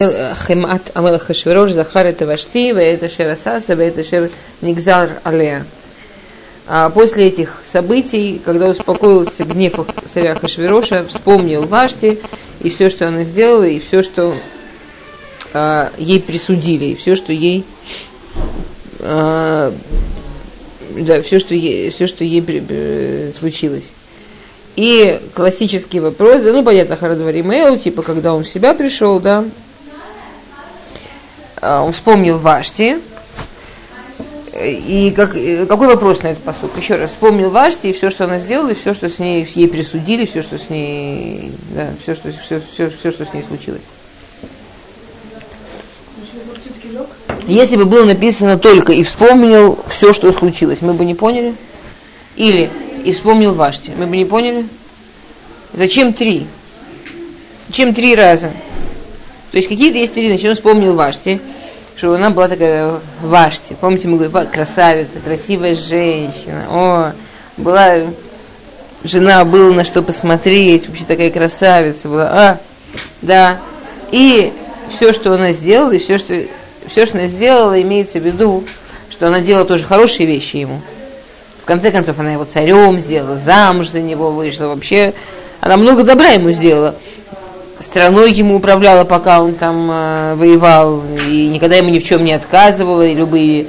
Хемат Амелах Хашвирош Захар это Вашти, это Шер Асаса, это Нигзар Алея. А после этих событий, когда успокоился гнев царя Хашвироша, вспомнил Вашти и все, что она сделала, и все, что а, ей присудили, и все, что ей а, да, все, что ей, все, что ей при, случилось. И классический вопрос, да, ну, понятно, Харадваримейл, типа, когда он в себя пришел, да, он вспомнил Вашти, и как, какой вопрос на этот посуд? Еще раз, вспомнил Вашти и все, что она сделала, и все, что с ней ей присудили, все, что с ней, да, все, что, все, все, все, что с ней случилось. Если бы было написано только и вспомнил все, что случилось, мы бы не поняли? Или и вспомнил Вашти, мы бы не поняли? Зачем три? Зачем три раза? То есть какие-то есть три, начнем вспомнил Вашти, что она была такая Вашти. Помните, мы говорим, красавица, красивая женщина. О, была жена, было на что посмотреть, вообще такая красавица была. А, да. И все, что она сделала, и все, что, все, что она сделала, имеется в виду, что она делала тоже хорошие вещи ему. В конце концов, она его царем сделала, замуж за него вышла. Вообще, она много добра ему сделала страной ему управляла, пока он там э, воевал, и никогда ему ни в чем не отказывала, и любые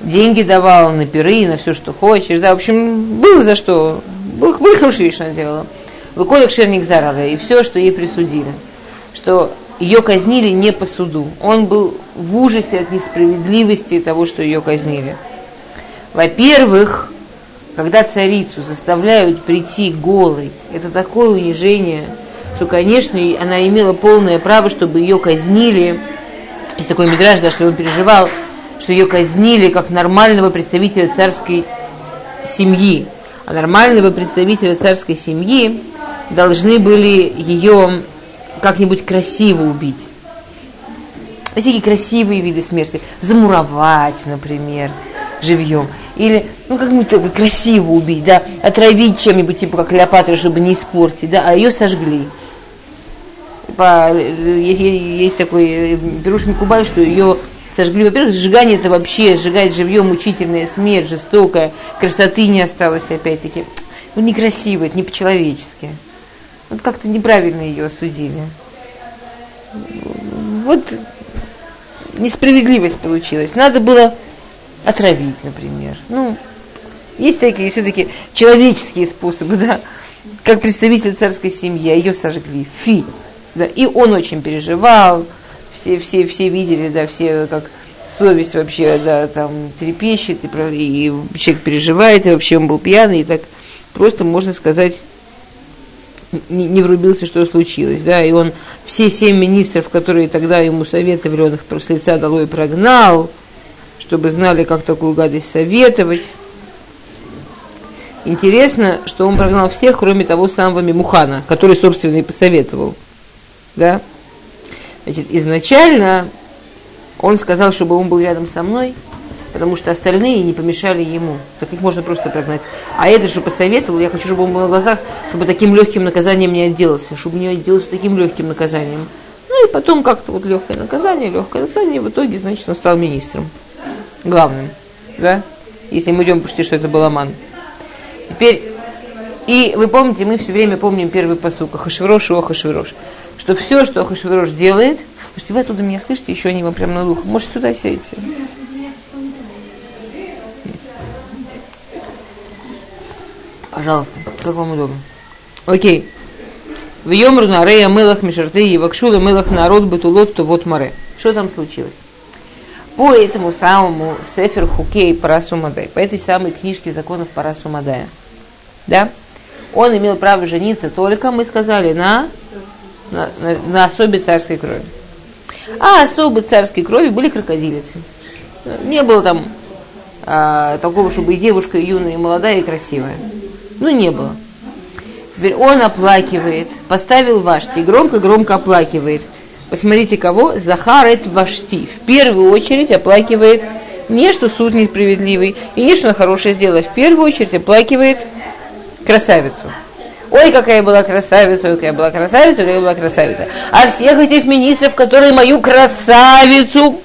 деньги давала на пиры, на все, что хочешь. Да, в общем, было за что. Было, были хорошие вещи, она делала. Выколик Шерник Зарада, и все, что ей присудили. Что ее казнили не по суду. Он был в ужасе от несправедливости того, что ее казнили. Во-первых, когда царицу заставляют прийти голой, это такое унижение – что, конечно, она имела полное право, чтобы ее казнили. Есть такой мидраж, да, что он переживал, что ее казнили как нормального представителя царской семьи. А нормального представителя царской семьи должны были ее как-нибудь красиво убить. Всякие красивые виды смерти. Замуровать, например, живьем. Или, ну, как-нибудь красиво убить, да, отравить чем-нибудь, типа как Клеопатра, чтобы не испортить, да, а ее сожгли по, есть, есть такой Беруш Микубай, что ее сожгли. Во-первых, сжигание это вообще, сжигать живьем мучительная смерть, жестокая, красоты не осталось опять-таки. Ну, некрасиво, это не по-человечески. Вот как-то неправильно ее осудили. Вот несправедливость получилась. Надо было отравить, например. Ну, есть всякие все-таки человеческие способы, да. Как представитель царской семьи, а ее сожгли. Фи. Да, и он очень переживал, все, все, все видели, да, все как совесть вообще, да, там трепещет, и, и человек переживает, и вообще он был пьяный, и так просто, можно сказать, не, врубился, что случилось, да, и он все семь министров, которые тогда ему советовали, он их с лица долой прогнал, чтобы знали, как такую гадость советовать. Интересно, что он прогнал всех, кроме того самого Мимухана, который, собственно, и посоветовал да, значит, изначально он сказал, чтобы он был рядом со мной, потому что остальные не помешали ему. Так их можно просто прогнать. А это же посоветовал, я хочу, чтобы он был на глазах, чтобы таким легким наказанием не отделался, чтобы не отделался таким легким наказанием. Ну и потом как-то вот легкое наказание, легкое наказание, в итоге, значит, он стал министром. Главным, да? Если мы идем почти, что это был Аман. Теперь, и вы помните, мы все время помним первый посук, Ахашвирош, Охашвирош что все, что Ахашвирош делает, слушайте, вы оттуда меня слышите, еще они вам прямо на ухо, может, сюда сядете? Пожалуйста, как вам удобно. Окей. В Йомру на Рея Мелах Мишарты и Вакшула Мелах народ Бетулот, то вот море. Что там случилось? По этому самому Сефер Хукей Парасу Мадай, по этой самой книжке законов Парасу Мадая, да, он имел право жениться только, мы сказали, на на, на, на особе царской крови. А особы царской крови были крокодилицы. Не было там а, такого, чтобы и девушка и юная, и молодая, и красивая. Ну, не было. Теперь он оплакивает, поставил вашти, громко-громко оплакивает. Посмотрите, кого? Захарет вашти. В первую очередь оплакивает не, что суд несправедливый, и не, что она хорошее сделала. В первую очередь оплакивает красавицу. Ой, какая была красавица, ой, какая была красавица, какая была красавица. А всех этих министров, которые мою красавицу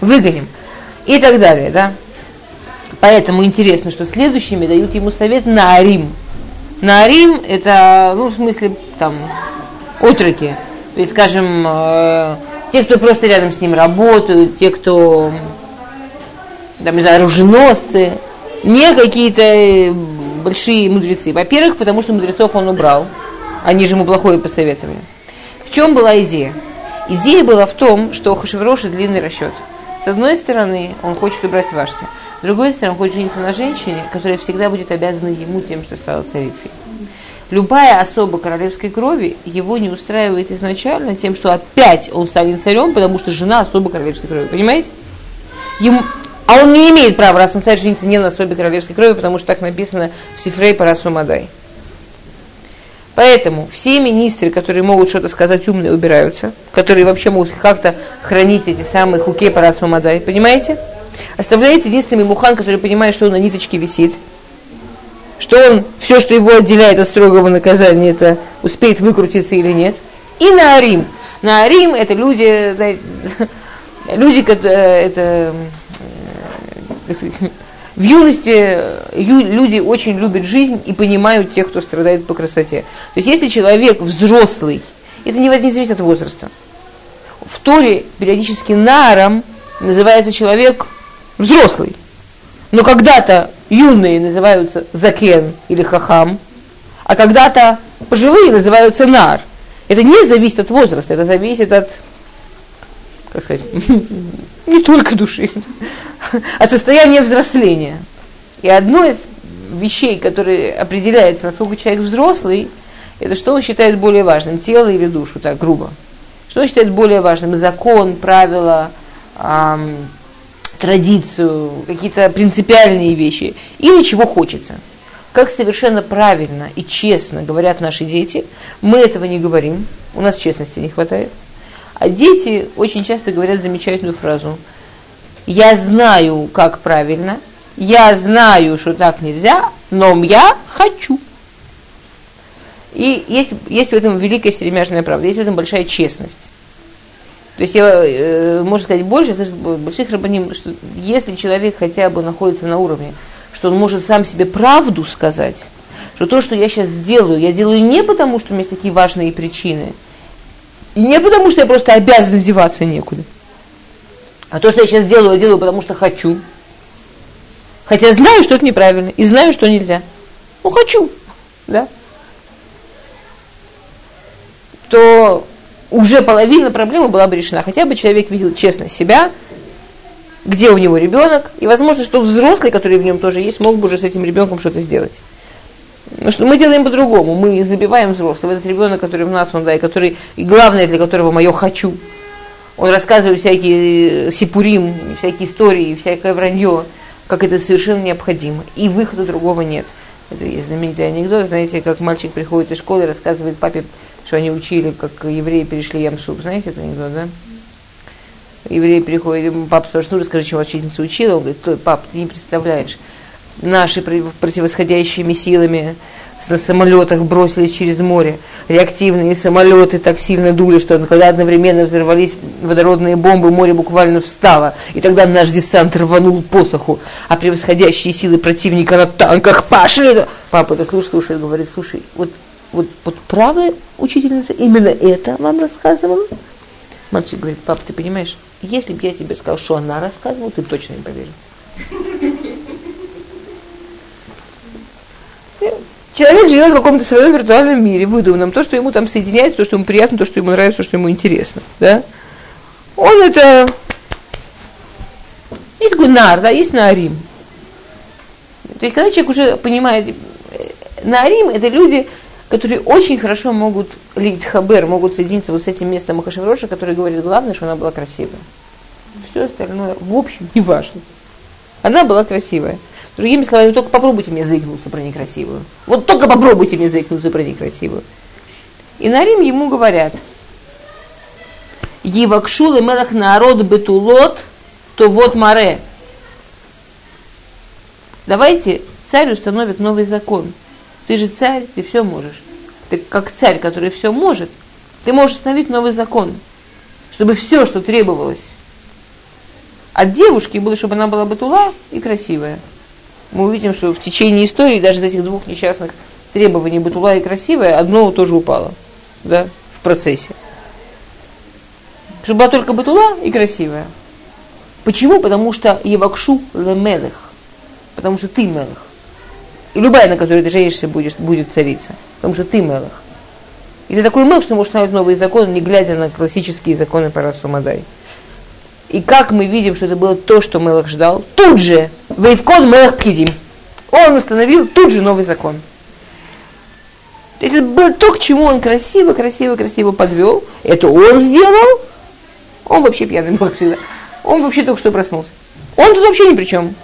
выгоним. И так далее, да. Поэтому интересно, что следующими дают ему совет на Арим. На Арим это, ну, в смысле, там, отроки. То есть, скажем, э, те, кто просто рядом с ним работают, те, кто, там, не знаю, оруженосцы, не какие-то э, большие мудрецы. Во-первых, потому что мудрецов он убрал. Они же ему плохое посоветовали. В чем была идея? Идея была в том, что у Хашевроша длинный расчет. С одной стороны, он хочет убрать Вашти. С другой стороны, он хочет жениться на женщине, которая всегда будет обязана ему тем, что стала царицей. Любая особа королевской крови его не устраивает изначально тем, что опять он станет царем, потому что жена особо королевской крови. Понимаете? Ему, а он не имеет права, раз он царь, жениться не на особе королевской крови, потому что так написано в Сифрей Парасу Мадай. Поэтому все министры, которые могут что-то сказать умные, убираются, которые вообще могут как-то хранить эти самые хуке Парасу Мадай, понимаете? Оставляется единственный Мухан, который понимает, что он на ниточке висит, что он, все, что его отделяет от строгого наказания, это успеет выкрутиться или нет. И на Арим. На Арим это люди, люди, это, в юности люди очень любят жизнь и понимают тех, кто страдает по красоте. То есть если человек взрослый, это не, не зависит от возраста. В Торе периодически наром называется человек взрослый. Но когда-то юные называются закен или хахам, а когда-то пожилые называются нар. Это не зависит от возраста, это зависит от, как сказать, не только души, от состояния взросления. И одно из вещей, которые определяется, насколько человек взрослый, это что он считает более важным, тело или душу, так грубо. Что он считает более важным, закон, правила, эм, традицию, какие-то принципиальные вещи, или чего хочется. Как совершенно правильно и честно говорят наши дети, мы этого не говорим, у нас честности не хватает. А дети очень часто говорят замечательную фразу. Я знаю, как правильно, я знаю, что так нельзя, но я хочу. И есть, есть в этом великая серемяжная правда, есть в этом большая честность. То есть я, э, можно сказать больше, больших рабаним, что если человек хотя бы находится на уровне, что он может сам себе правду сказать, что то, что я сейчас делаю, я делаю не потому, что у меня есть такие важные причины, и не потому, что я просто обязан деваться некуда, а то, что я сейчас делаю, я делаю, потому что хочу. Хотя знаю, что это неправильно, и знаю, что нельзя. Ну, хочу, да. То уже половина проблемы была бы решена. Хотя бы человек видел честно себя, где у него ребенок, и возможно, что взрослый, который в нем тоже есть, мог бы уже с этим ребенком что-то сделать. Но что мы делаем по-другому. Мы забиваем взрослого. Этот ребенок, который в нас, он, да, и который, и главное, для которого мое хочу. Он рассказывает всякие э, сипурим, всякие истории, всякое вранье, как это совершенно необходимо. И выхода другого нет. Это есть знаменитый анекдот, знаете, как мальчик приходит из школы рассказывает папе что они учили, как евреи перешли Ямсуп. Знаете это анекдот, да? Евреи приходят, папа спрашивает, ну расскажи, чем учительница учила. Он говорит, пап, ты не представляешь, наши противосходящими силами на самолетах бросились через море. Реактивные самолеты так сильно дули, что когда одновременно взорвались водородные бомбы, море буквально встало. И тогда наш десант рванул посоху, а превосходящие силы противника на танках пошли. Папа это слушает, слушает, говорит, слушай, вот вот, вот правая учительница именно это вам рассказывала? Мальчик говорит, пап, ты понимаешь, если бы я тебе сказал, что она рассказывала, ты бы точно не поверил. Человек живет в каком-то своем виртуальном мире, выдуманном, то, что ему там соединяется, то, что ему приятно, то, что ему нравится, то, что ему интересно. Да? Он это... Есть гунар, да, есть нарим. То есть, когда человек уже понимает, э, нарим это люди, которые очень хорошо могут лить хабер, могут соединиться вот с этим местом Махашевроша, который говорит, главное, что она была красивая. Все остальное, в общем, не важно. Она была красивая. Другими словами, только попробуйте мне заикнуться про некрасивую. Вот только попробуйте мне заикнуться про некрасивую. И на Рим ему говорят, Евакшул и мелах народ бетулот, то вот маре. Давайте царь установит новый закон – Ты же царь, ты все можешь. Ты как царь, который все может, ты можешь установить новый закон, чтобы все, что требовалось от девушки, было, чтобы она была батула и красивая. Мы увидим, что в течение истории даже из этих двух несчастных требований батула и красивая, одно тоже упало да, в процессе. Чтобы была только батула и красивая. Почему? Потому что Евакшу лемелых. Потому что ты мелых. И любая, на которой ты женишься, будет, будет царица. Потому что ты мелых. И ты такой мелых, что можешь установить новые законы, не глядя на классические законы по Расумадай. И как мы видим, что это было то, что Мелах ждал, тут же, Вейвкон Мелах Пхидим, он установил тут же новый закон. То есть это было то, к чему он красиво, красиво, красиво подвел. Это он сделал. Он вообще пьяный был всегда. Он вообще только что проснулся. Он тут вообще ни при чем.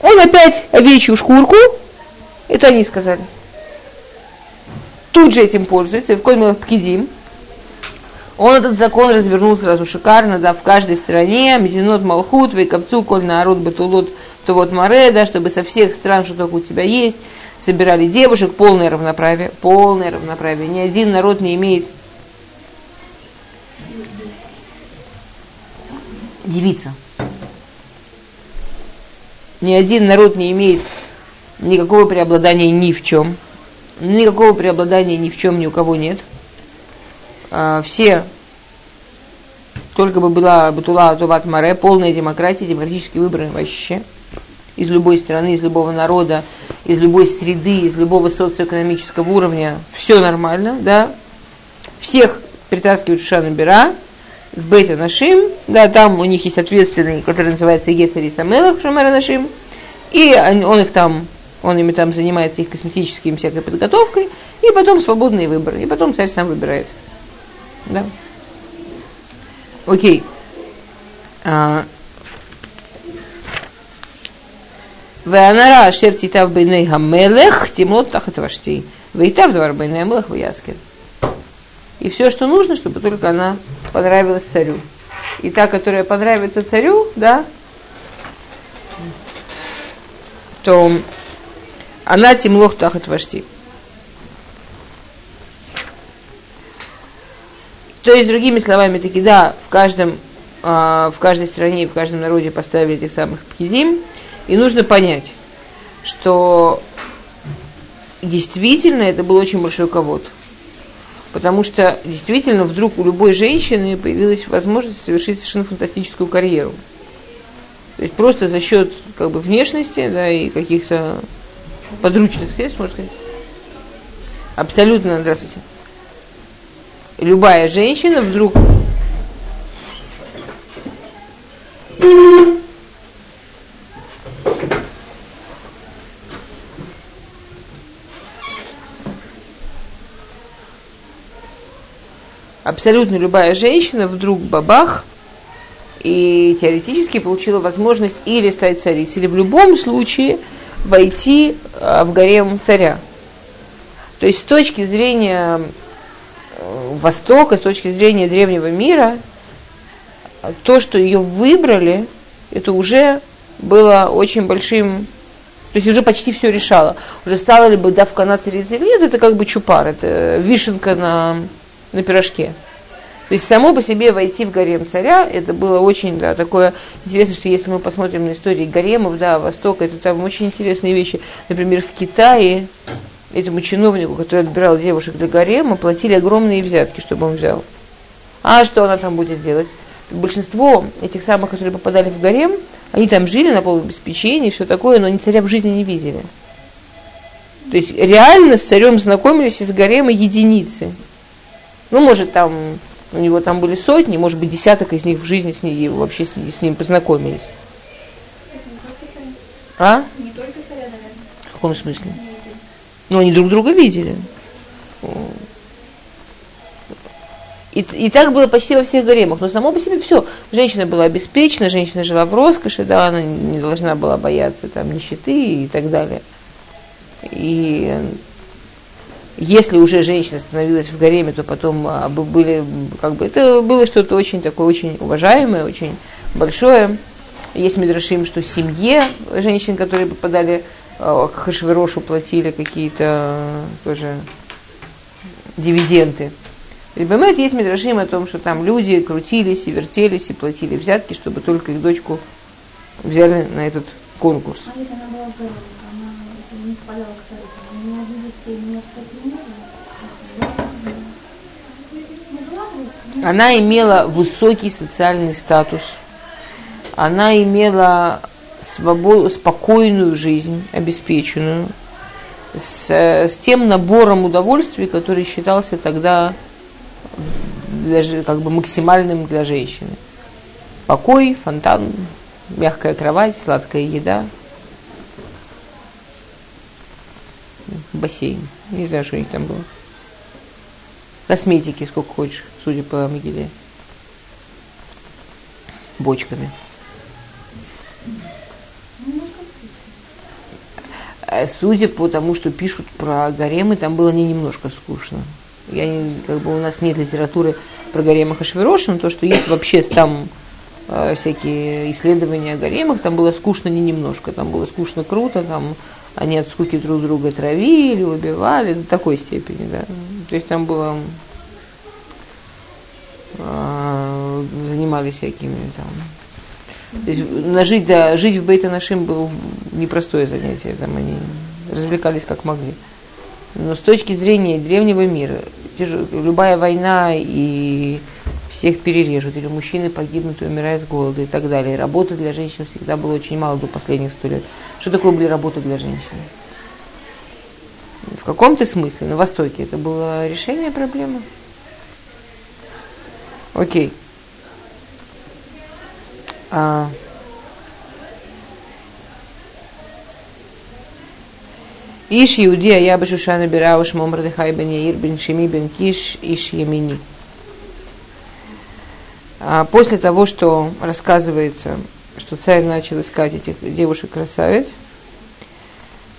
Он опять овечью шкурку, это они сказали. Тут же этим пользуется, в Кольмелах Пкидим. Он этот закон развернул сразу шикарно, да, в каждой стране, Мединот Малхут, Вейкапцу, Коль народ Батулут, то вот Море, да, чтобы со всех стран, что только у тебя есть, собирали девушек, полное равноправие, полное равноправие. Ни один народ не имеет девица. Ни один народ не имеет никакого преобладания ни в чем. Никакого преобладания ни в чем ни у кого нет. А, все, только бы была Батула Туват Маре, полная демократия, демократические выборы вообще. Из любой страны, из любого народа, из любой среды, из любого социоэкономического уровня, все нормально, да. Всех притаскивают в Шанабера, в Бейта Нашим, да, там у них есть ответственный, который называется Есари Самелах Шамара Нашим, и он их там, он ими там занимается их косметической всякой подготовкой, и потом свободные выборы, и потом царь сам выбирает. Да. Окей. А. Веанара ашер титав бейней хамелех тимот тахат вашти. Вейтав двор бейней хамелех вяскет. И все, что нужно, чтобы только она понравилась царю. И та, которая понравится царю, да, то она тимлох тахат вашти. То есть, другими словами, таки, да, в каждом, э, в каждой стране в каждом народе поставили этих самых пхидим, и нужно понять, что действительно это был очень большой ковод. Потому что действительно вдруг у любой женщины появилась возможность совершить совершенно фантастическую карьеру. То есть просто за счет как бы внешности, да, и каких-то подручных средств, можно сказать. Абсолютно, здравствуйте. Любая женщина вдруг абсолютно любая женщина вдруг бабах и теоретически получила возможность или стать царицей, или в любом случае войти а, в гарем царя. То есть с точки зрения Востока, с точки зрения древнего мира, то, что ее выбрали, это уже было очень большим, то есть уже почти все решало. Уже стала ли бы давка на царицей или нет, это как бы чупар, это вишенка на, на пирожке. То есть само по себе войти в гарем царя, это было очень, да, такое интересно, что если мы посмотрим на истории гаремов, да, Востока, это там очень интересные вещи. Например, в Китае этому чиновнику, который отбирал девушек для гарема, платили огромные взятки, чтобы он взял. А что она там будет делать? Большинство этих самых, которые попадали в гарем, они там жили на полном обеспечении, все такое, но они царя в жизни не видели. То есть реально с царем знакомились из гарема единицы. Ну, может, там у него там были сотни, может быть, десяток из них в жизни с ним, вообще с, с ним познакомились. А? Не только царя, наверное. В каком смысле? Ну, они друг друга видели. И, и так было почти во всех гаремах. Но само по себе все. Женщина была обеспечена, женщина жила в роскоши, да, она не должна была бояться там нищеты и так далее. И если уже женщина становилась в гареме, то потом а, были, как бы, это было что-то очень такое, очень уважаемое, очень большое. Есть Мидрашим, что в семье женщин, которые попадали Хашверошу платили какие-то тоже дивиденды. Бывает есть Мидрашим о том, что там люди крутились и вертелись и платили взятки, чтобы только их дочку взяли на этот конкурс. А если она была она не попадала к она не обидится и не она имела высокий социальный статус, она имела свобод, спокойную жизнь, обеспеченную, с, с тем набором удовольствий, который считался тогда для, как бы максимальным для женщины. Покой, фонтан, мягкая кровать, сладкая еда, бассейн. Не знаю, что у них там было. Косметики сколько хочешь, судя по Мигеле. Бочками. Судя по тому, что пишут про гаремы, там было не немножко скучно. Я не, как бы у нас нет литературы про гаремы Хашвирошин, то, что есть вообще там э, всякие исследования о гаремах, там было скучно не немножко, там было скучно круто, там они от скуки друг друга травили, убивали, до такой степени, да. То есть там было э, занимались всякими там. То есть нажить, да, жить в Бейта Нашим было непростое занятие, там они развлекались как могли. Но с точки зрения древнего мира, любая война и всех перережут, или мужчины погибнут и умирают с голода и так далее. Работы для женщин всегда было очень мало до последних сто лет. Что такое были работы для женщин? В каком-то смысле на Востоке это было решение проблемы. Окей. А, Иш Иуди, а я бы Шушана Бирау Шмо Мардыхай бен Яир бен Шими бен Киш Иш Ямини. А после того, что рассказывается, что царь начал искать этих девушек-красавиц,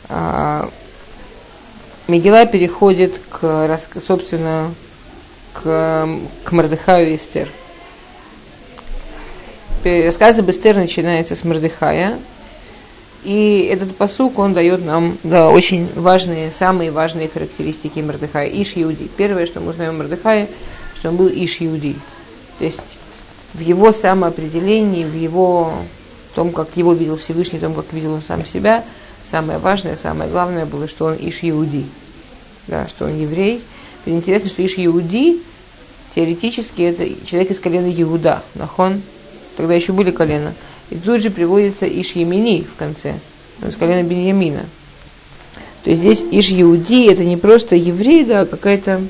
а, Мегила переходит к, собственно, к, к Мардыхаю и Эстер. Рассказ об Эстер начинается с Мардыхая, и этот посук, он дает нам да, очень важные, самые важные характеристики Мордыхая. Иш Иуди. Первое, что мы знаем о Мордыхае, что он был Иш Иуди. То есть в его самоопределении, в его в том, как его видел Всевышний, в том, как видел он сам себя, самое важное, самое главное было, что он Иш Иуди. Да, что он еврей. И интересно, что Иш Иуди теоретически это человек из колена Иуда. Нахон, тогда еще были колена. И тут же приводится Иш Емини в конце, из колена Беньямина. То есть здесь Иш Иуди это не просто еврей, да, а какая-то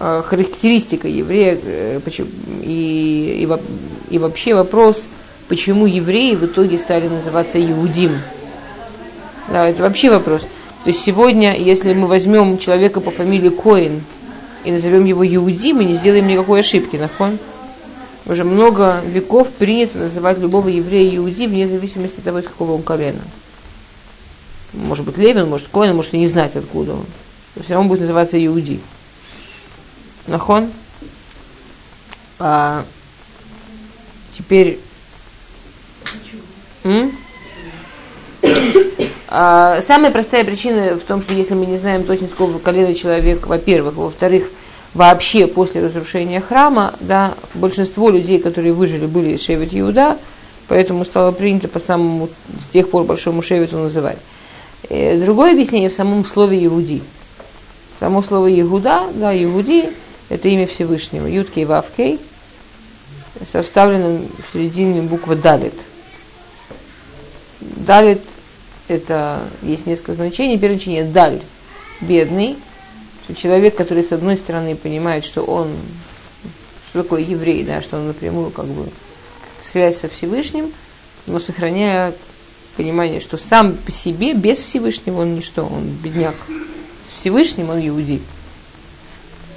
э, характеристика еврея. Э, и, и, и вообще вопрос, почему евреи в итоге стали называться Иудим. Да, это вообще вопрос. То есть сегодня, если мы возьмем человека по фамилии Коин и назовем его Иуди, мы не сделаем никакой ошибки, нахон? Уже много веков принято называть любого еврея иуди вне зависимости от того, из какого он колена. Может быть Левин, может Коин, может и не знать, откуда он. То все равно будет называться иуди. Нахон? А, теперь... М? А, самая простая причина в том, что если мы не знаем точно, с какого колена человек, во-первых, во-вторых, вообще после разрушения храма, да, большинство людей, которые выжили, были из Шевет Иуда, поэтому стало принято по самому, с тех пор большому Шевету называть. Э, другое объяснение в самом слове Иуди. Само слово Иуда, да, Иуди, это имя Всевышнего, Юдкей Вавкей, со вставленным в середине буква Далит. Далит это есть несколько значений. Первое значение Даль, бедный, человек, который с одной стороны понимает, что он, что такое еврей, да, что он напрямую как бы связь со Всевышним, но сохраняя понимание, что сам по себе, без Всевышнего он ничто, он бедняк. С Всевышним он иуди.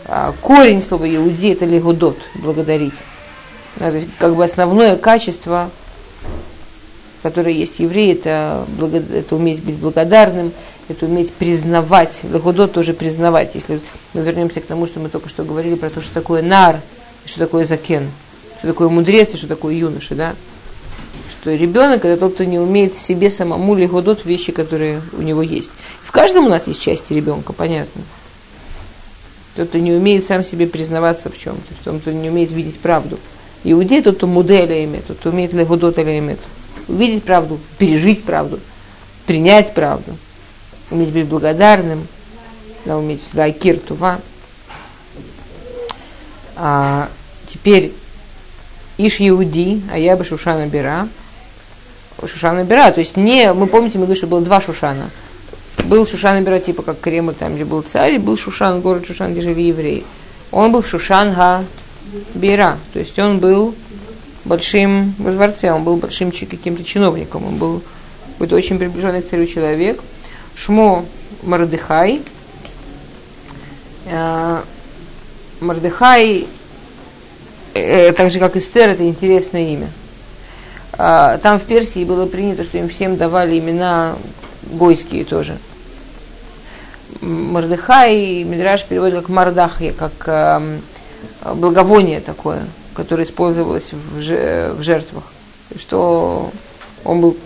А корень слова иуди это легудот, благодарить. Да, то есть, как бы основное качество, которое есть еврей, это, это уметь быть благодарным, это уметь признавать, лахудот тоже признавать. Если мы вернемся к тому, что мы только что говорили про то, что такое нар, что такое закен, что такое мудрец и что такое юноша, да? что ребенок это тот, кто не умеет себе самому легодот вещи, которые у него есть. В каждом у нас есть части ребенка, понятно. Тот, кто не умеет сам себе признаваться в чем-то, в том, кто не умеет видеть правду. Иудей тот, кто модель имеет, тот, кто умеет легодот или имеет. Увидеть правду, пережить правду, принять правду, уметь быть благодарным, да, уметь всегда акир, тува. А, теперь Иш Иуди, а я бы Шушана Бера. Шушана Бера, то есть не, мы помните, мы говорили, что было два Шушана. Был Шушан Бера, типа как Кремль, там, где был царь, и был Шушан, город Шушан, где жили евреи. Он был в Шушанга Бера, то есть он был большим во дворце, он был большим каким-то чиновником, он был какой-то очень приближенный к царю человек. Шмо Мардыхай. Э, Мардыхай э, так же как Эстер, это интересное имя. А, там в Персии было принято, что им всем давали имена гойские тоже. Мардыхай, Мидраш переводит как Мардахья, как э, благовоние такое, которое использовалось в, жертвах. Что он был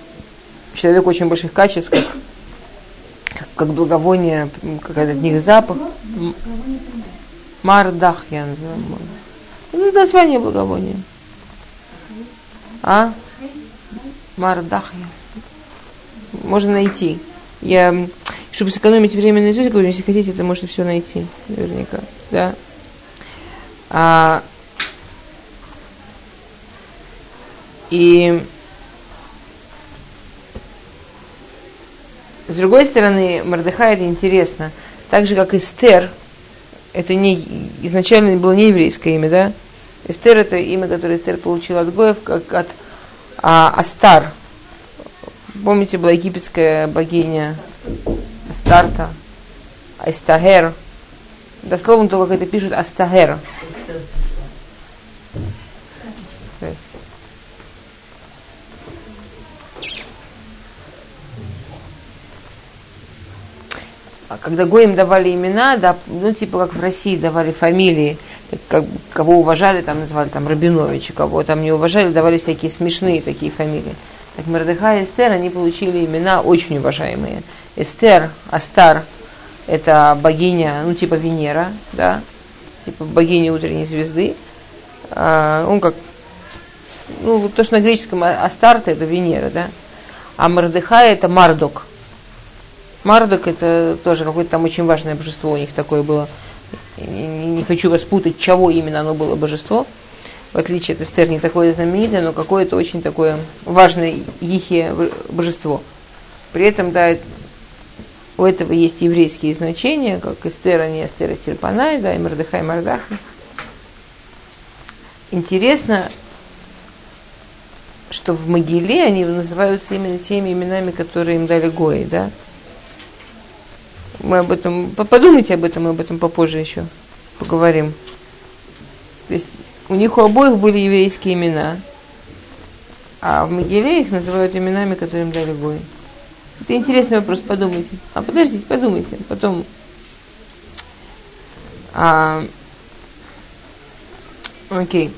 человек очень больших качеств, как, как, благовоние, как от них запах. Мардахья называем. Это название благовония. А? Мардахья. Можно найти. Я, чтобы сэкономить время на изучение, если хотите, то можете все найти, наверняка. Да. А, и с другой стороны, Мордыха это интересно. Так же, как Эстер, это не, изначально было не еврейское имя, да? Эстер это имя, которое Эстер получила от Гоев, как от а, Астар. Помните, была египетская богиня Астарта, Астагер. Дословно только это пишут Астагер. Когда Гоим давали имена, да, ну, типа как в России давали фамилии, как, кого уважали, там называли там Рабиновича, кого там не уважали, давали всякие смешные такие фамилии. Так Мордыха и Эстер, они получили имена очень уважаемые. Эстер, Астар, это богиня, ну, типа Венера, да, типа богиня утренней звезды. А, он как, ну, то, что на греческом Астарта, это Венера, да. А Мордыха это Мардок, Мардок это тоже какое-то там очень важное божество у них такое было. Не, хочу вас путать, чего именно оно было божество. В отличие от Эстер, не такое знаменитое, но какое-то очень такое важное ихе божество. При этом, да, у этого есть еврейские значения, как Эстер, а не Эстер, Стельпанай, да, и Мордыхай, Мордаха. Интересно, что в Могиле они называются именно теми именами, которые им дали Гои, да. Мы об этом, подумайте об этом, мы об этом попозже еще поговорим. То есть у них у обоих были еврейские имена, а в Могиле их называют именами, которые им дали Гой. Это интересный вопрос, подумайте. А подождите, подумайте, потом. А, окей.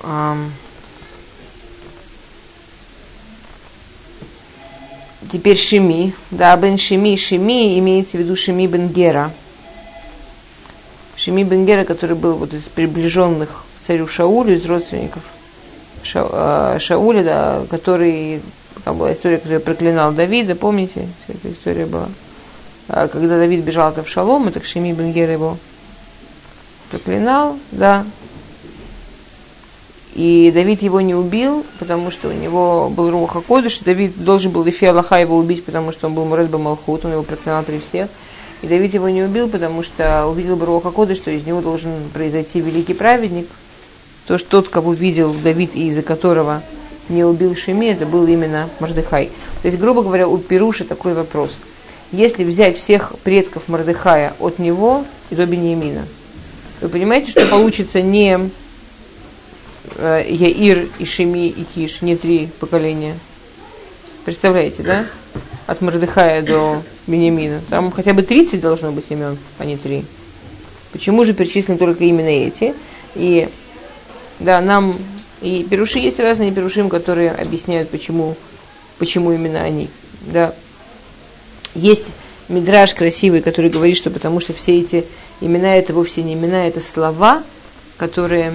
Um, Теперь Шими, да, Бен Шими, Шими имеется в виду Шими Бен Гера. Шими Бен который был вот из приближенных царю Шаулю, из родственников Ша, э, Шауля, да, который, там была история, которая проклинал Давида, помните, вся эта история была. А когда Давид бежал от Авшалома, так Шими Бен Гера его проклинал, да, и Давид его не убил, потому что у него был Руха Кодыш. Давид должен был Ифи Аллаха его убить, потому что он был Мурезба Малхут, он его проклинал при всех. И Давид его не убил, потому что увидел бы Руха Кодыш, что из него должен произойти великий праведник. То, что тот, кого видел Давид и из-за которого не убил Шеми, это был именно Мордыхай. То есть, грубо говоря, у Перуша такой вопрос. Если взять всех предков Мордыхая от него и до Бениамина, вы понимаете, что получится не Яир, и Шеми и Хиш, не три поколения. Представляете, да? От Мордыхая до Бениамина. Там хотя бы 30 должно быть имен, а не три. Почему же перечислены только именно эти? И да, нам и перуши есть разные перушим, которые объясняют, почему, почему именно они. Да. Есть мидраж красивый, который говорит, что потому что все эти имена это вовсе не имена, это слова, которые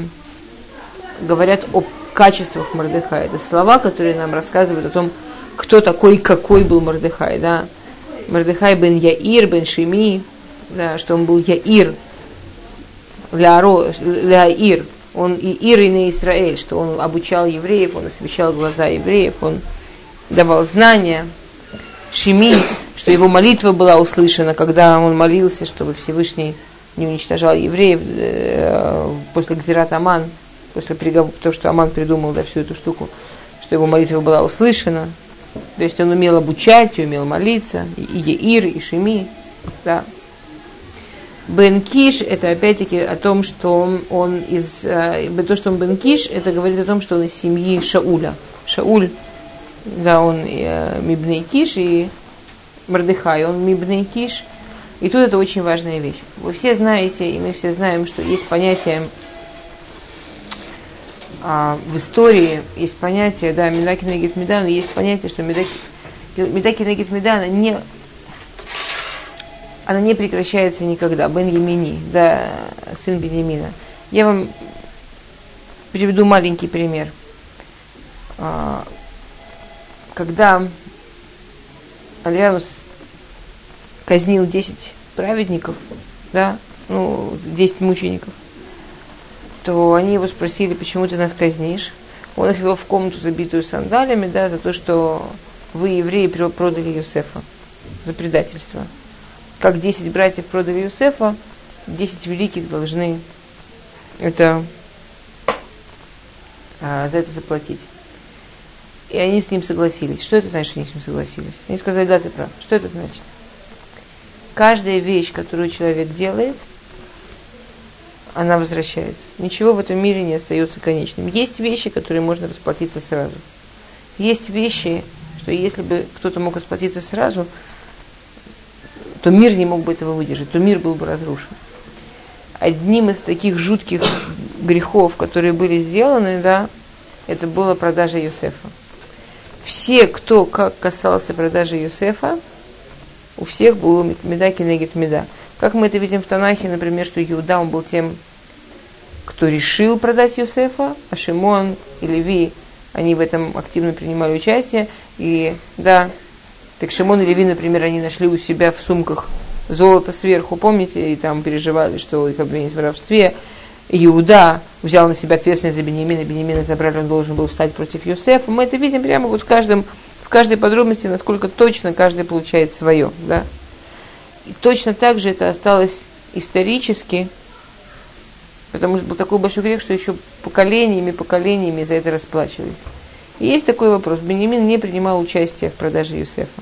говорят о качествах Мордыхая. Это слова, которые нам рассказывают о том, кто такой, какой был Мордыхай. Да? Мордыхай бен Яир, бен Шими, да, что он был Яир, Ляир, он и Ир и на Израиль, что он обучал евреев, он освещал глаза евреев, он давал знания. Шими, что его молитва была услышана, когда он молился, чтобы Всевышний не уничтожал евреев э, после Гзират Аман, после приговора, то, что Аман придумал да, всю эту штуку, что его молитва была услышана. То есть он умел обучать, и умел молиться, и Еир, и Шими. Да. Бен Киш, это опять-таки о том, что он, из... Э, то, что он Бен Киш, это говорит о том, что он из семьи Шауля. Шауль, да, он э, Мибней Киш, и Мордыхай, он Мибней Киш. И тут это очень важная вещь. Вы все знаете, и мы все знаем, что есть понятие а, в истории, есть понятие, да, Медаки Нагит Медана, есть понятие, что Медаки, Медаки Нагит Медана не она не прекращается никогда. Бен Емини, да, сын Бенемина. Я вам приведу маленький пример. А, когда Алианус казнил 10 праведников, да, ну, 10 мучеников, то они его спросили, почему ты нас казнишь. Он их вел в комнату, забитую сандалями, да, за то, что вы, евреи, продали Юсефа за предательство как 10 братьев продали Юсефа, 10 великих должны это, а, за это заплатить. И они с ним согласились. Что это значит, что они с ним согласились? Они сказали, да, ты прав. Что это значит? Каждая вещь, которую человек делает, она возвращается. Ничего в этом мире не остается конечным. Есть вещи, которые можно расплатиться сразу. Есть вещи, что если бы кто-то мог расплатиться сразу, то мир не мог бы этого выдержать, то мир был бы разрушен. Одним из таких жутких грехов, которые были сделаны, да, это была продажа Юсефа. Все, кто как касался продажи Юсефа, у всех было меда кенегит меда. Как мы это видим в Танахе, например, что Иуда, он был тем, кто решил продать Юсефа, а Шимон и Леви, они в этом активно принимали участие. И да, так Шимон и Леви, например, они нашли у себя в сумках золото сверху, помните, и там переживали, что их обвинят в воровстве. Иуда взял на себя ответственность за Бенемина, Бенемина забрали, он должен был встать против Юсефа. Мы это видим прямо вот в каждом, в каждой подробности, насколько точно каждый получает свое. Да? И точно так же это осталось исторически, потому что был такой большой грех, что еще поколениями, поколениями за это расплачивались. И есть такой вопрос. Бенемин не принимал участие в продаже Юсефа.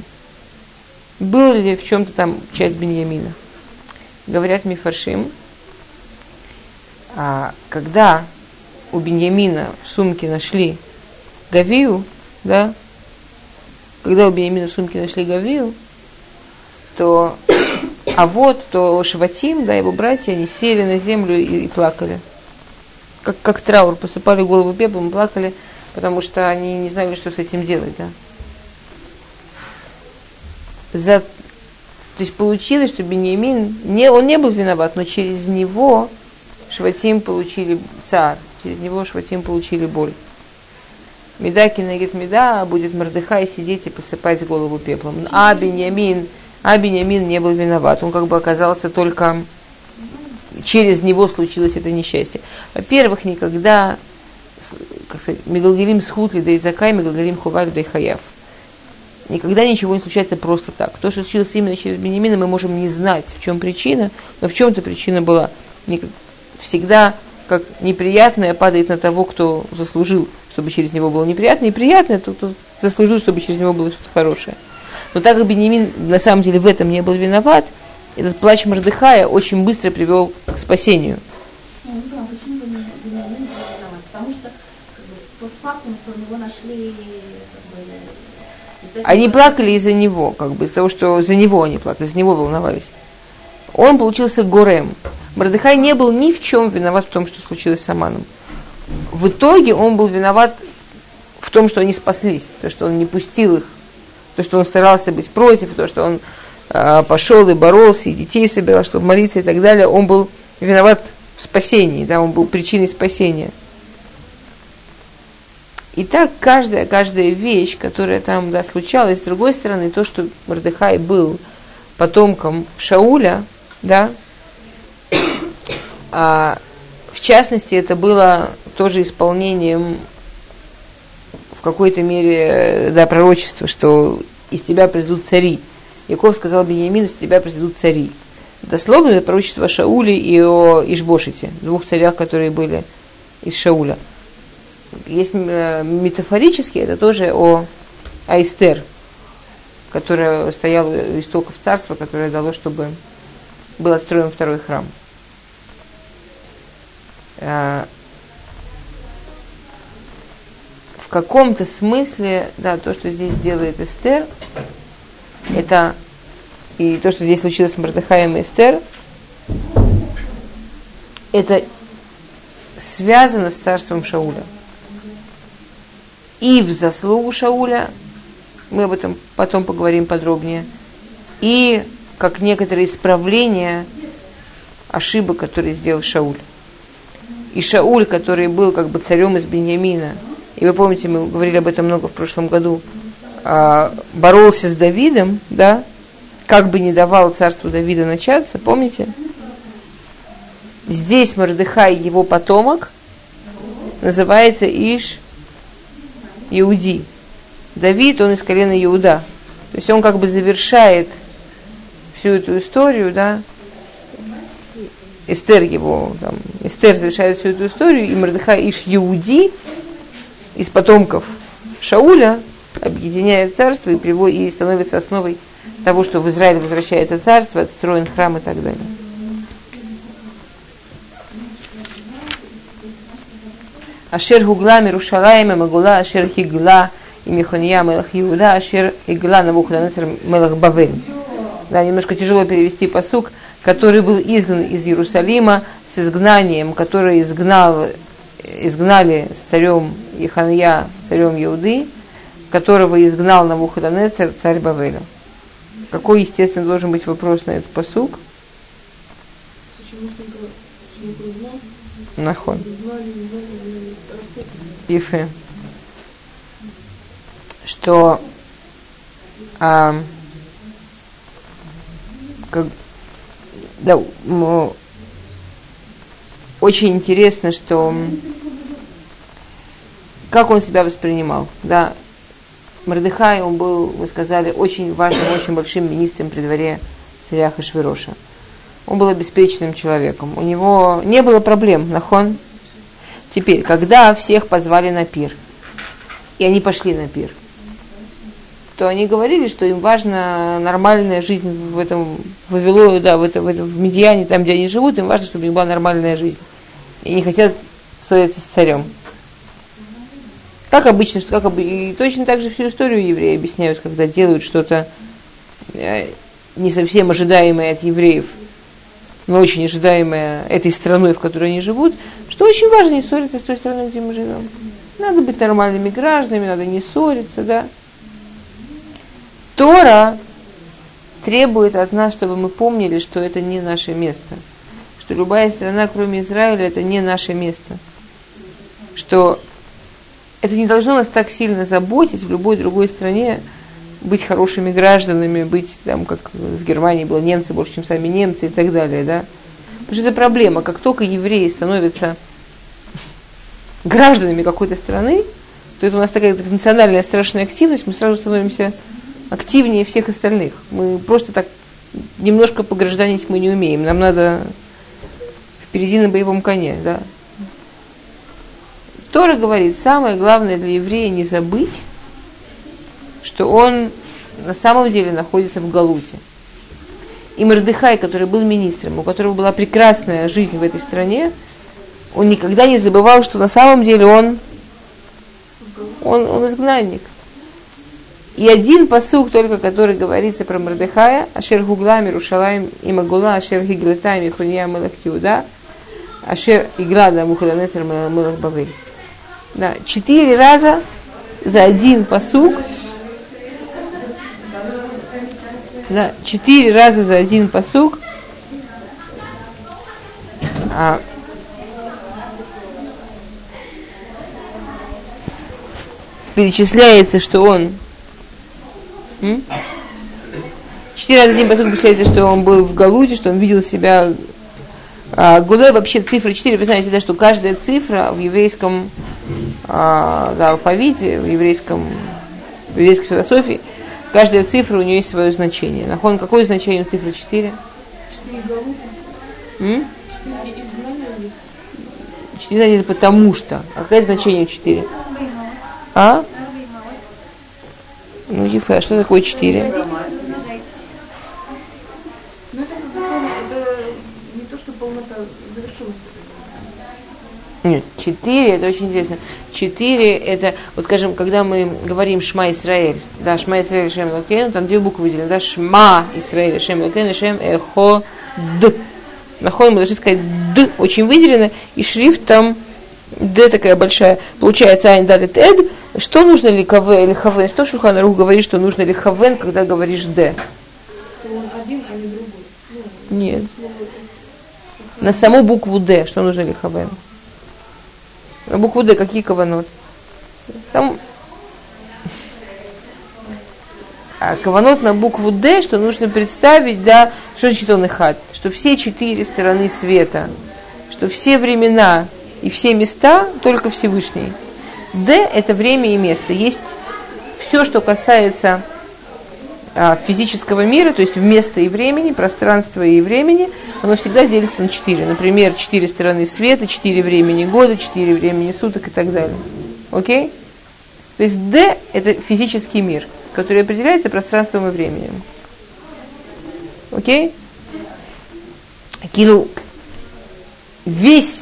Был ли в чем-то там часть Беньямина? Говорят Мифаршим, а когда у Беньямина в сумке нашли Гавию, да, когда у Беньямина в сумке нашли Гавию, то а вот, то Шватим, да, его братья, они сели на землю и, и плакали. Как, как траур, посыпали голову пеплом, плакали, потому что они не знали, что с этим делать, да за... То есть получилось, что Беньямин, не, он не был виноват, но через него Шватим получили царь, через него Шватим получили боль. Медаки говорит, Меда будет Мордыхай сидеть и посыпать голову пеплом. А Беньямин, а Беньямин не был виноват. Он как бы оказался только через него случилось это несчастье. Во-первых, никогда как сказать, Мегалгелим схутли да изакай, Мегалгелим хуваль да хаяв. Никогда ничего не случается просто так. То, что случилось именно через Бенемина, мы можем не знать, в чем причина, но в чем-то причина была. Всегда как неприятное падает на того, кто заслужил, чтобы через него было неприятно, и приятное, тот, кто заслужил, чтобы через него было что-то хорошее. Но так как Бенемин на самом деле в этом не был виноват, этот плач Мордыхая очень быстро привел к спасению. Ну, да, почему Бенемин был виноват? Потому что как бы, постфактум, что у него нашли они плакали из-за него, как бы из-за того, что за него они плакали, за него волновались. Он получился горем. Мордыхай не был ни в чем виноват в том, что случилось с Аманом. В итоге он был виноват в том, что они спаслись, то, что он не пустил их, то, что он старался быть против, то, что он э, пошел и боролся, и детей собирал, чтобы молиться и так далее. Он был виноват в спасении, да, он был причиной спасения. И так каждая, каждая вещь, которая там да, случалась, с другой стороны, то, что Мордыхай был потомком Шауля, да, а, в частности, это было тоже исполнением в какой-то мере да, пророчества, что из тебя придут цари. Яков сказал Бениамину, из тебя придут цари. Дословно это пророчество о и о Ишбошите, двух царях, которые были из Шауля – есть э, метафорически, это тоже о Айстер, которая стояла у истоков царства, которое дало, чтобы был отстроен второй храм. Каком-то смысле, да, то, что здесь делает Эстер, это и то, что здесь случилось с Мардахаем и Эстер, это связано с царством Шауля и в заслугу Шауля, мы об этом потом поговорим подробнее, и как некоторые исправления ошибок, которые сделал Шауль. И Шауль, который был как бы царем из Беньямина, и вы помните, мы говорили об этом много в прошлом году, а, боролся с Давидом, да, как бы не давал царству Давида начаться, помните? Здесь Мордыхай, его потомок, называется Иш Иуди. Давид, он из колена Иуда. То есть он как бы завершает всю эту историю, да, Эстер его, там, Эстер завершает всю эту историю, и Мордыхай Иш Иуди из потомков Шауля объединяет царство и, приводит, и становится основой того, что в Израиле возвращается царство, отстроен храм и так далее. Ашер Гугла Мирушалаем Магула Ашер Хигла и Механья Мелах Иуда Ашер Игла Навуходоносор Мелах Бавель. Да, немножко тяжело перевести посук, который был изгнан из Иерусалима с изгнанием, который изгнал изгнали с царем Иханья, царем Иуды, которого изгнал Навуходоносор, царь Бавеля. Какой, естественно, должен быть вопрос на этот посук? Нахон. Ифе. Что а, как, да, очень интересно, что как он себя воспринимал. Да, Мордыхай, он был, вы сказали, очень важным, очень большим министром при дворе царя Хашвироша. Он был обеспеченным человеком. У него не было проблем, нахон. Теперь, когда всех позвали на пир, и они пошли на пир, то они говорили, что им важна нормальная жизнь в этом Вавилоне, да, в, этом, в, этом, в Медиане, там, где они живут, им важно, чтобы у них была нормальная жизнь. И не хотят ссориться с царем. Как обычно, как и точно так же всю историю евреи объясняют, когда делают что-то э, не совсем ожидаемое от евреев – но очень ожидаемое этой страной, в которой они живут, что очень важно не ссориться с той страной, где мы живем. Надо быть нормальными гражданами, надо не ссориться, да. Тора требует от нас, чтобы мы помнили, что это не наше место. Что любая страна, кроме Израиля, это не наше место. Что это не должно нас так сильно заботить в любой другой стране, быть хорошими гражданами, быть там, как в Германии было немцы больше, чем сами немцы и так далее, да. Потому что это проблема. Как только евреи становятся гражданами какой-то страны, то это у нас такая национальная страшная активность, мы сразу становимся активнее всех остальных. Мы просто так немножко погражданить мы не умеем. Нам надо впереди на боевом коне, да. Тора говорит, самое главное для еврея не забыть, что он на самом деле находится в Галуте. И Мордыхай, который был министром, у которого была прекрасная жизнь в этой стране, он никогда не забывал, что на самом деле он, он, он изгнанник. и один посук только, который говорится про Мордыхая, Ашер Гугла, Мирушалаем, и Магула, Ашер Гиглета, Михуния, Мелах Юда, Ашер Иглада, Мухаданетер, Мелах Бавель. Да, четыре раза за один посук. Да, четыре раза за один посук. А, перечисляется, что он Четыре раза один посуд перечисляется, что он был в Галуте, что он видел себя Гудой вообще цифра 4, вы знаете, да, что каждая цифра в еврейском а, да, алфавите, в еврейском, в еврейской философии, каждая цифра у нее есть свое значение. Нахон, какое значение у цифры 4? 4 Галута. Четыре потому что. А какое значение у 4? А? Ну, Ефе, а что такое 4? Нет, четыре, это очень интересно. Четыре, это, вот скажем, когда мы говорим Шма Исраэль, да, Шма Исраэль, Шем Элокен, там две буквы выделены, да, Шма Исраэль, Шем Элокен, Шем Эхо Д. Находим, мы должны сказать Д, очень выделено, и шрифт там Д такая большая. Получается Айн Дат Эд. Что нужно ли КВ или ХВ? Что Шуханарух говорит, что нужно ли ХВ, когда говоришь Д? Нет. На саму букву Д, что нужно ли ХВ? Букву Д какие каванот? Там а каванот на букву Д, что нужно представить, да, что значит он хат, что все четыре стороны света, что все времена и все места только Всевышний. Д – это время и место. Есть все, что касается физического мира, то есть в место и времени, пространство и времени, оно всегда делится на четыре. Например, четыре стороны света, четыре времени года, четыре времени суток и так далее. Окей? То есть D – это физический мир, который определяется пространством и временем. Окей? Килу весь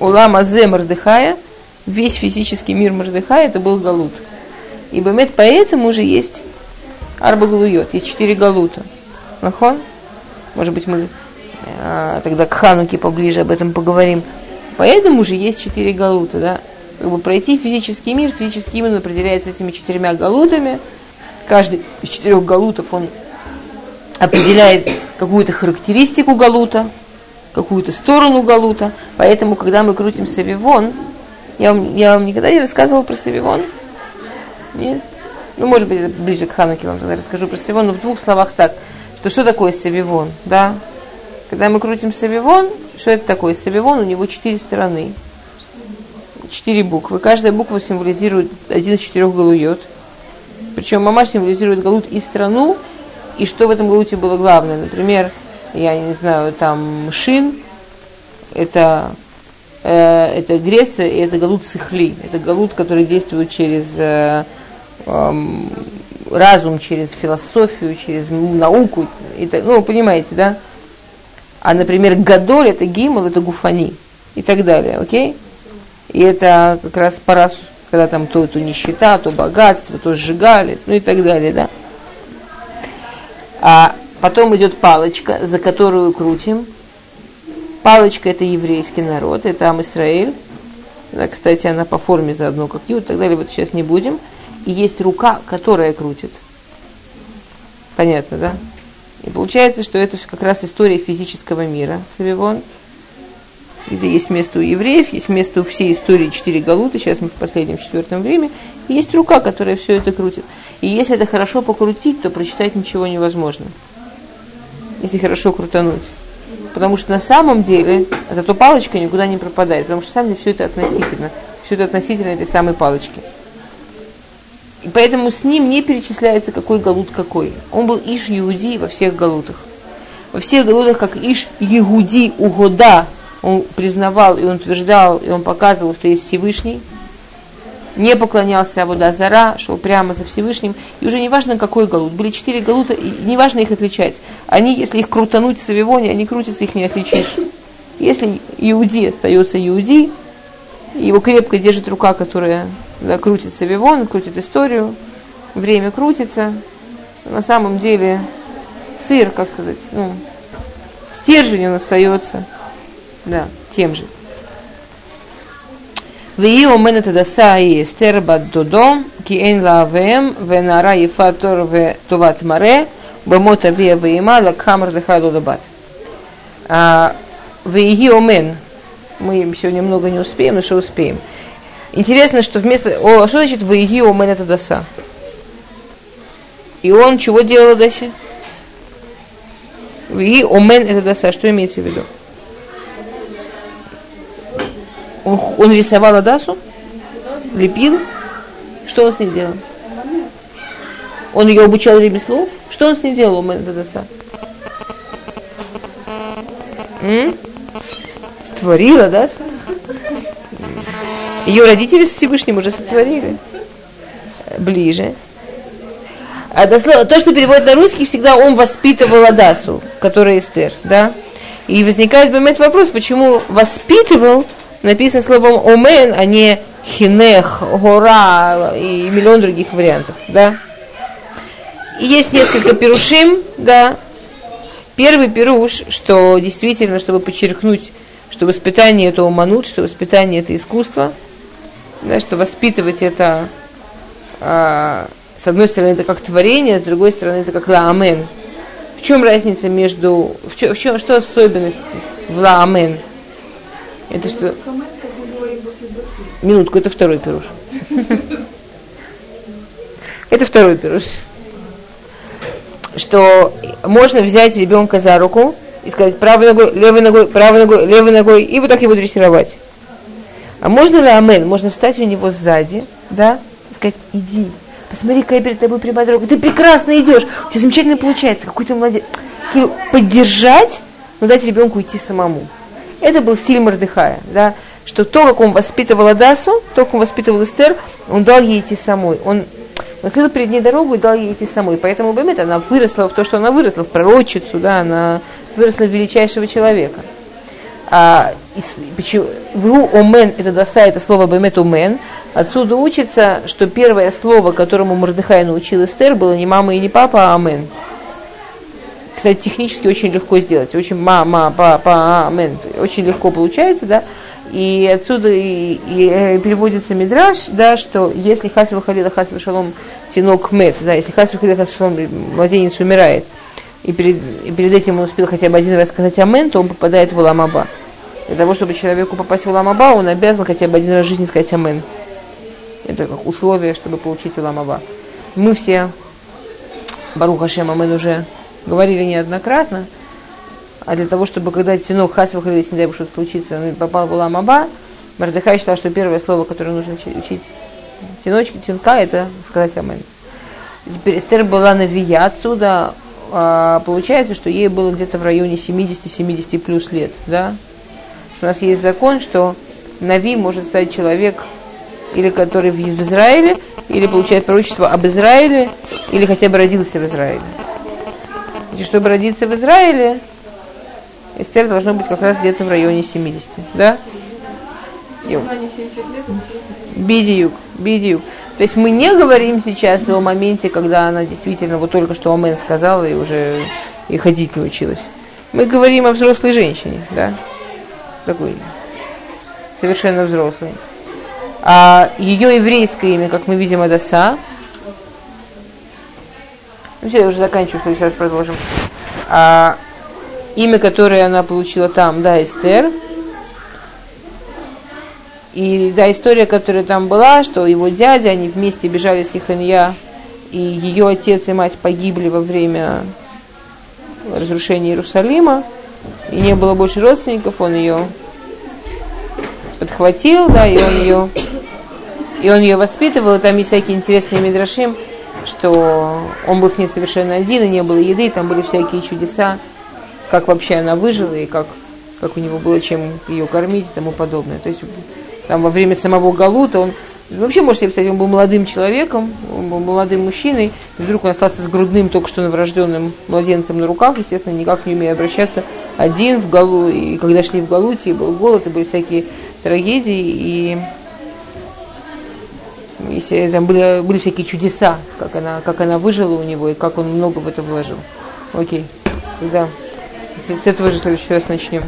Улам Азе Мордыхая, весь физический мир Мордыхая, это был Галут. И Бемет поэтому уже есть Арба Галуйот, есть четыре Галута. Нахон? Может быть, мы а, тогда к Хануке поближе об этом поговорим. Поэтому уже есть четыре Галута, да? Как бы пройти физический мир, физический мир определяется этими четырьмя галутами. Каждый из четырех галутов, он определяет какую-то характеристику галута, какую-то сторону галута. Поэтому, когда мы крутим савивон, я вам, я вам никогда не рассказывала про савивон? Нет? Ну, может быть, ближе к Хануке вам тогда расскажу про савивон, но в двух словах так, что что такое савивон, да? Когда мы крутим савивон, что это такое? Савивон, у него четыре стороны, четыре буквы. Каждая буква символизирует один из четырех галует. Причем мама символизирует галут и страну, и что в этом галуте было главное. Например, я не знаю, там Шин, это, э, это Греция, и это Галут Сихли. Это Галут, который действует через э, разум, через философию, через науку. И так, ну, понимаете, да? А, например, Гадоль это Гимл, это Гуфани и так далее, окей? И это как раз пора, когда там то, то нищета, то богатство, то сжигали, ну и так далее, да? А Потом идет палочка, за которую крутим. Палочка это еврейский народ, это Ам Исраэль. Да, кстати, она по форме заодно как Юд, и так далее, вот сейчас не будем. И есть рука, которая крутит. Понятно, да? И получается, что это как раз история физического мира, Савивон, где есть место у евреев, есть место у всей истории четыре галуты, сейчас мы в последнем четвертом время, и есть рука, которая все это крутит. И если это хорошо покрутить, то прочитать ничего невозможно если хорошо крутануть. Потому что на самом деле, зато палочка никуда не пропадает, потому что сам деле все это относительно. Все это относительно этой самой палочки. И поэтому с ним не перечисляется, какой галут какой. Он был Иш Иуди во всех галутах. Во всех галутах, как Иш Иуди Угода, он признавал, и он утверждал, и он показывал, что есть Всевышний – не поклонялся Абуда Зара, шел прямо за Всевышним. И уже не важно, какой галут. Были четыре галута, и не важно их отличать. Они, если их крутануть в Савивоне, они крутятся, их не отличишь. Если Иуди остается Иуди, его крепко держит рука, которая да, крутит Савивон, крутит историю, время крутится. На самом деле цир, как сказать, ну, стержень он остается, да, тем же. והיא אומנת הדסה היא אסתר בת דודו, כי אין לה אביהם, ונערה יפה תור וטובת מראה, במות אביה ואימה לקחה מרדכי לו לבת. Веги омен. Мы сегодня много не успеем, но что успеем. Интересно, что вместо... О, что значит Веги омен это даса? И он чего делал Дасе? Веги омен это даса. Что имеется в виду? Он, он рисовал Адасу? Лепил? Что он с ней делал? Он ее обучал ремеслу? Что он с ней делал, Омен Адаса? М? Творила, да? Ее родители с Всевышним уже сотворили. Ближе. А дословно, то, что переводит на русский, всегда он воспитывал Адасу, которая Эстер, да? И возникает момент вопрос, почему воспитывал написано словом омен, а не хинех, гора и миллион других вариантов, да? И есть несколько перушим, да, Первый пируш, что действительно, чтобы подчеркнуть, что воспитание это уманут, что воспитание это искусство, да, что воспитывать это, а, с одной стороны, это как творение, с другой стороны, это как лаамен. В чем разница между, в чем, в чем что особенность в лаамен? Это что? Минутку, это второй пируш. Это второй пируш что можно взять ребенка за руку и сказать правой ногой, левой ногой, правой ногой, левой ногой, и вот так его дрессировать. А можно ли амен? Можно встать у него сзади, да, и сказать, иди, посмотри, какая перед тобой прямая дорога, ты прекрасно идешь, у тебя замечательно получается, какой ты молодец. Поддержать, но дать ребенку идти самому. Это был стиль Мордыхая, да, что то, как он воспитывал Адасу, то, как он воспитывал Эстер, он дал ей идти самой. Он открыл перед ней дорогу и дал ей идти самой. Поэтому Бемет, она выросла в то, что она выросла, в пророчицу, да, она выросла в величайшего человека. А, в омен, это даса, это слово бемет омен, отсюда учится, что первое слово, которому Мордыхай научил Эстер, было не мама и не папа, а амен. Кстати, технически очень легко сделать. Очень мама, папа, амен. Очень легко получается, да. И отсюда и, и э, переводится мидраж, да, что если хасва халила хасва шалом тинок мет, да, если хасва халила хасва шалом младенец умирает, и перед, и перед этим он успел хотя бы один раз сказать амен, то он попадает в ламаба. Для того, чтобы человеку попасть в ламаба, он обязан хотя бы один раз в жизни сказать амен. Это как условие, чтобы получить ламаба. Мы все, Барух Хашем, амен уже говорили неоднократно, а для того, чтобы когда тянок хасвах, если не дай бог что-то случится, он попал в Уламаба, Мардыхай считал, что первое слово, которое нужно учить тяночки, тянка, это сказать Амен. Теперь Эстер была на Вия отсюда, получается, что ей было где-то в районе 70-70 плюс лет, да? У нас есть закон, что Нави может стать человек, или который в Израиле, или получает пророчество об Израиле, или хотя бы родился в Израиле. И чтобы родиться в Израиле, Эстер должно быть как раз где-то в районе 70, да? Бидиюк, бидиюк. То есть мы не говорим сейчас о моменте, когда она действительно вот только что Амен сказала и уже и ходить не училась. Мы говорим о взрослой женщине, да? Такой совершенно взрослой. А ее еврейское имя, как мы видим, Адаса. Ну, все, я уже заканчиваю, сейчас продолжим. А, имя, которое она получила там, да, Эстер. И да, история, которая там была, что его дядя, они вместе бежали с Иханья, и ее отец и мать погибли во время разрушения Иерусалима, и не было больше родственников, он ее подхватил, да, и он ее, и он ее воспитывал, и там есть всякие интересные мидрашим, что он был с ней совершенно один, и не было еды, и там были всякие чудеса как вообще она выжила и как, как у него было чем ее кормить и тому подобное. То есть там во время самого Галута он вообще, может себе представить, он был молодым человеком, он был молодым мужчиной, и вдруг он остался с грудным, только что новорожденным младенцем на руках, естественно, никак не умея обращаться один в Галу, и когда шли в Галуте, и был голод, и были всякие трагедии, и если там были, были всякие чудеса, как она, как она выжила у него и как он много в это вложил. Окей, тогда с этого же в следующий раз начнем.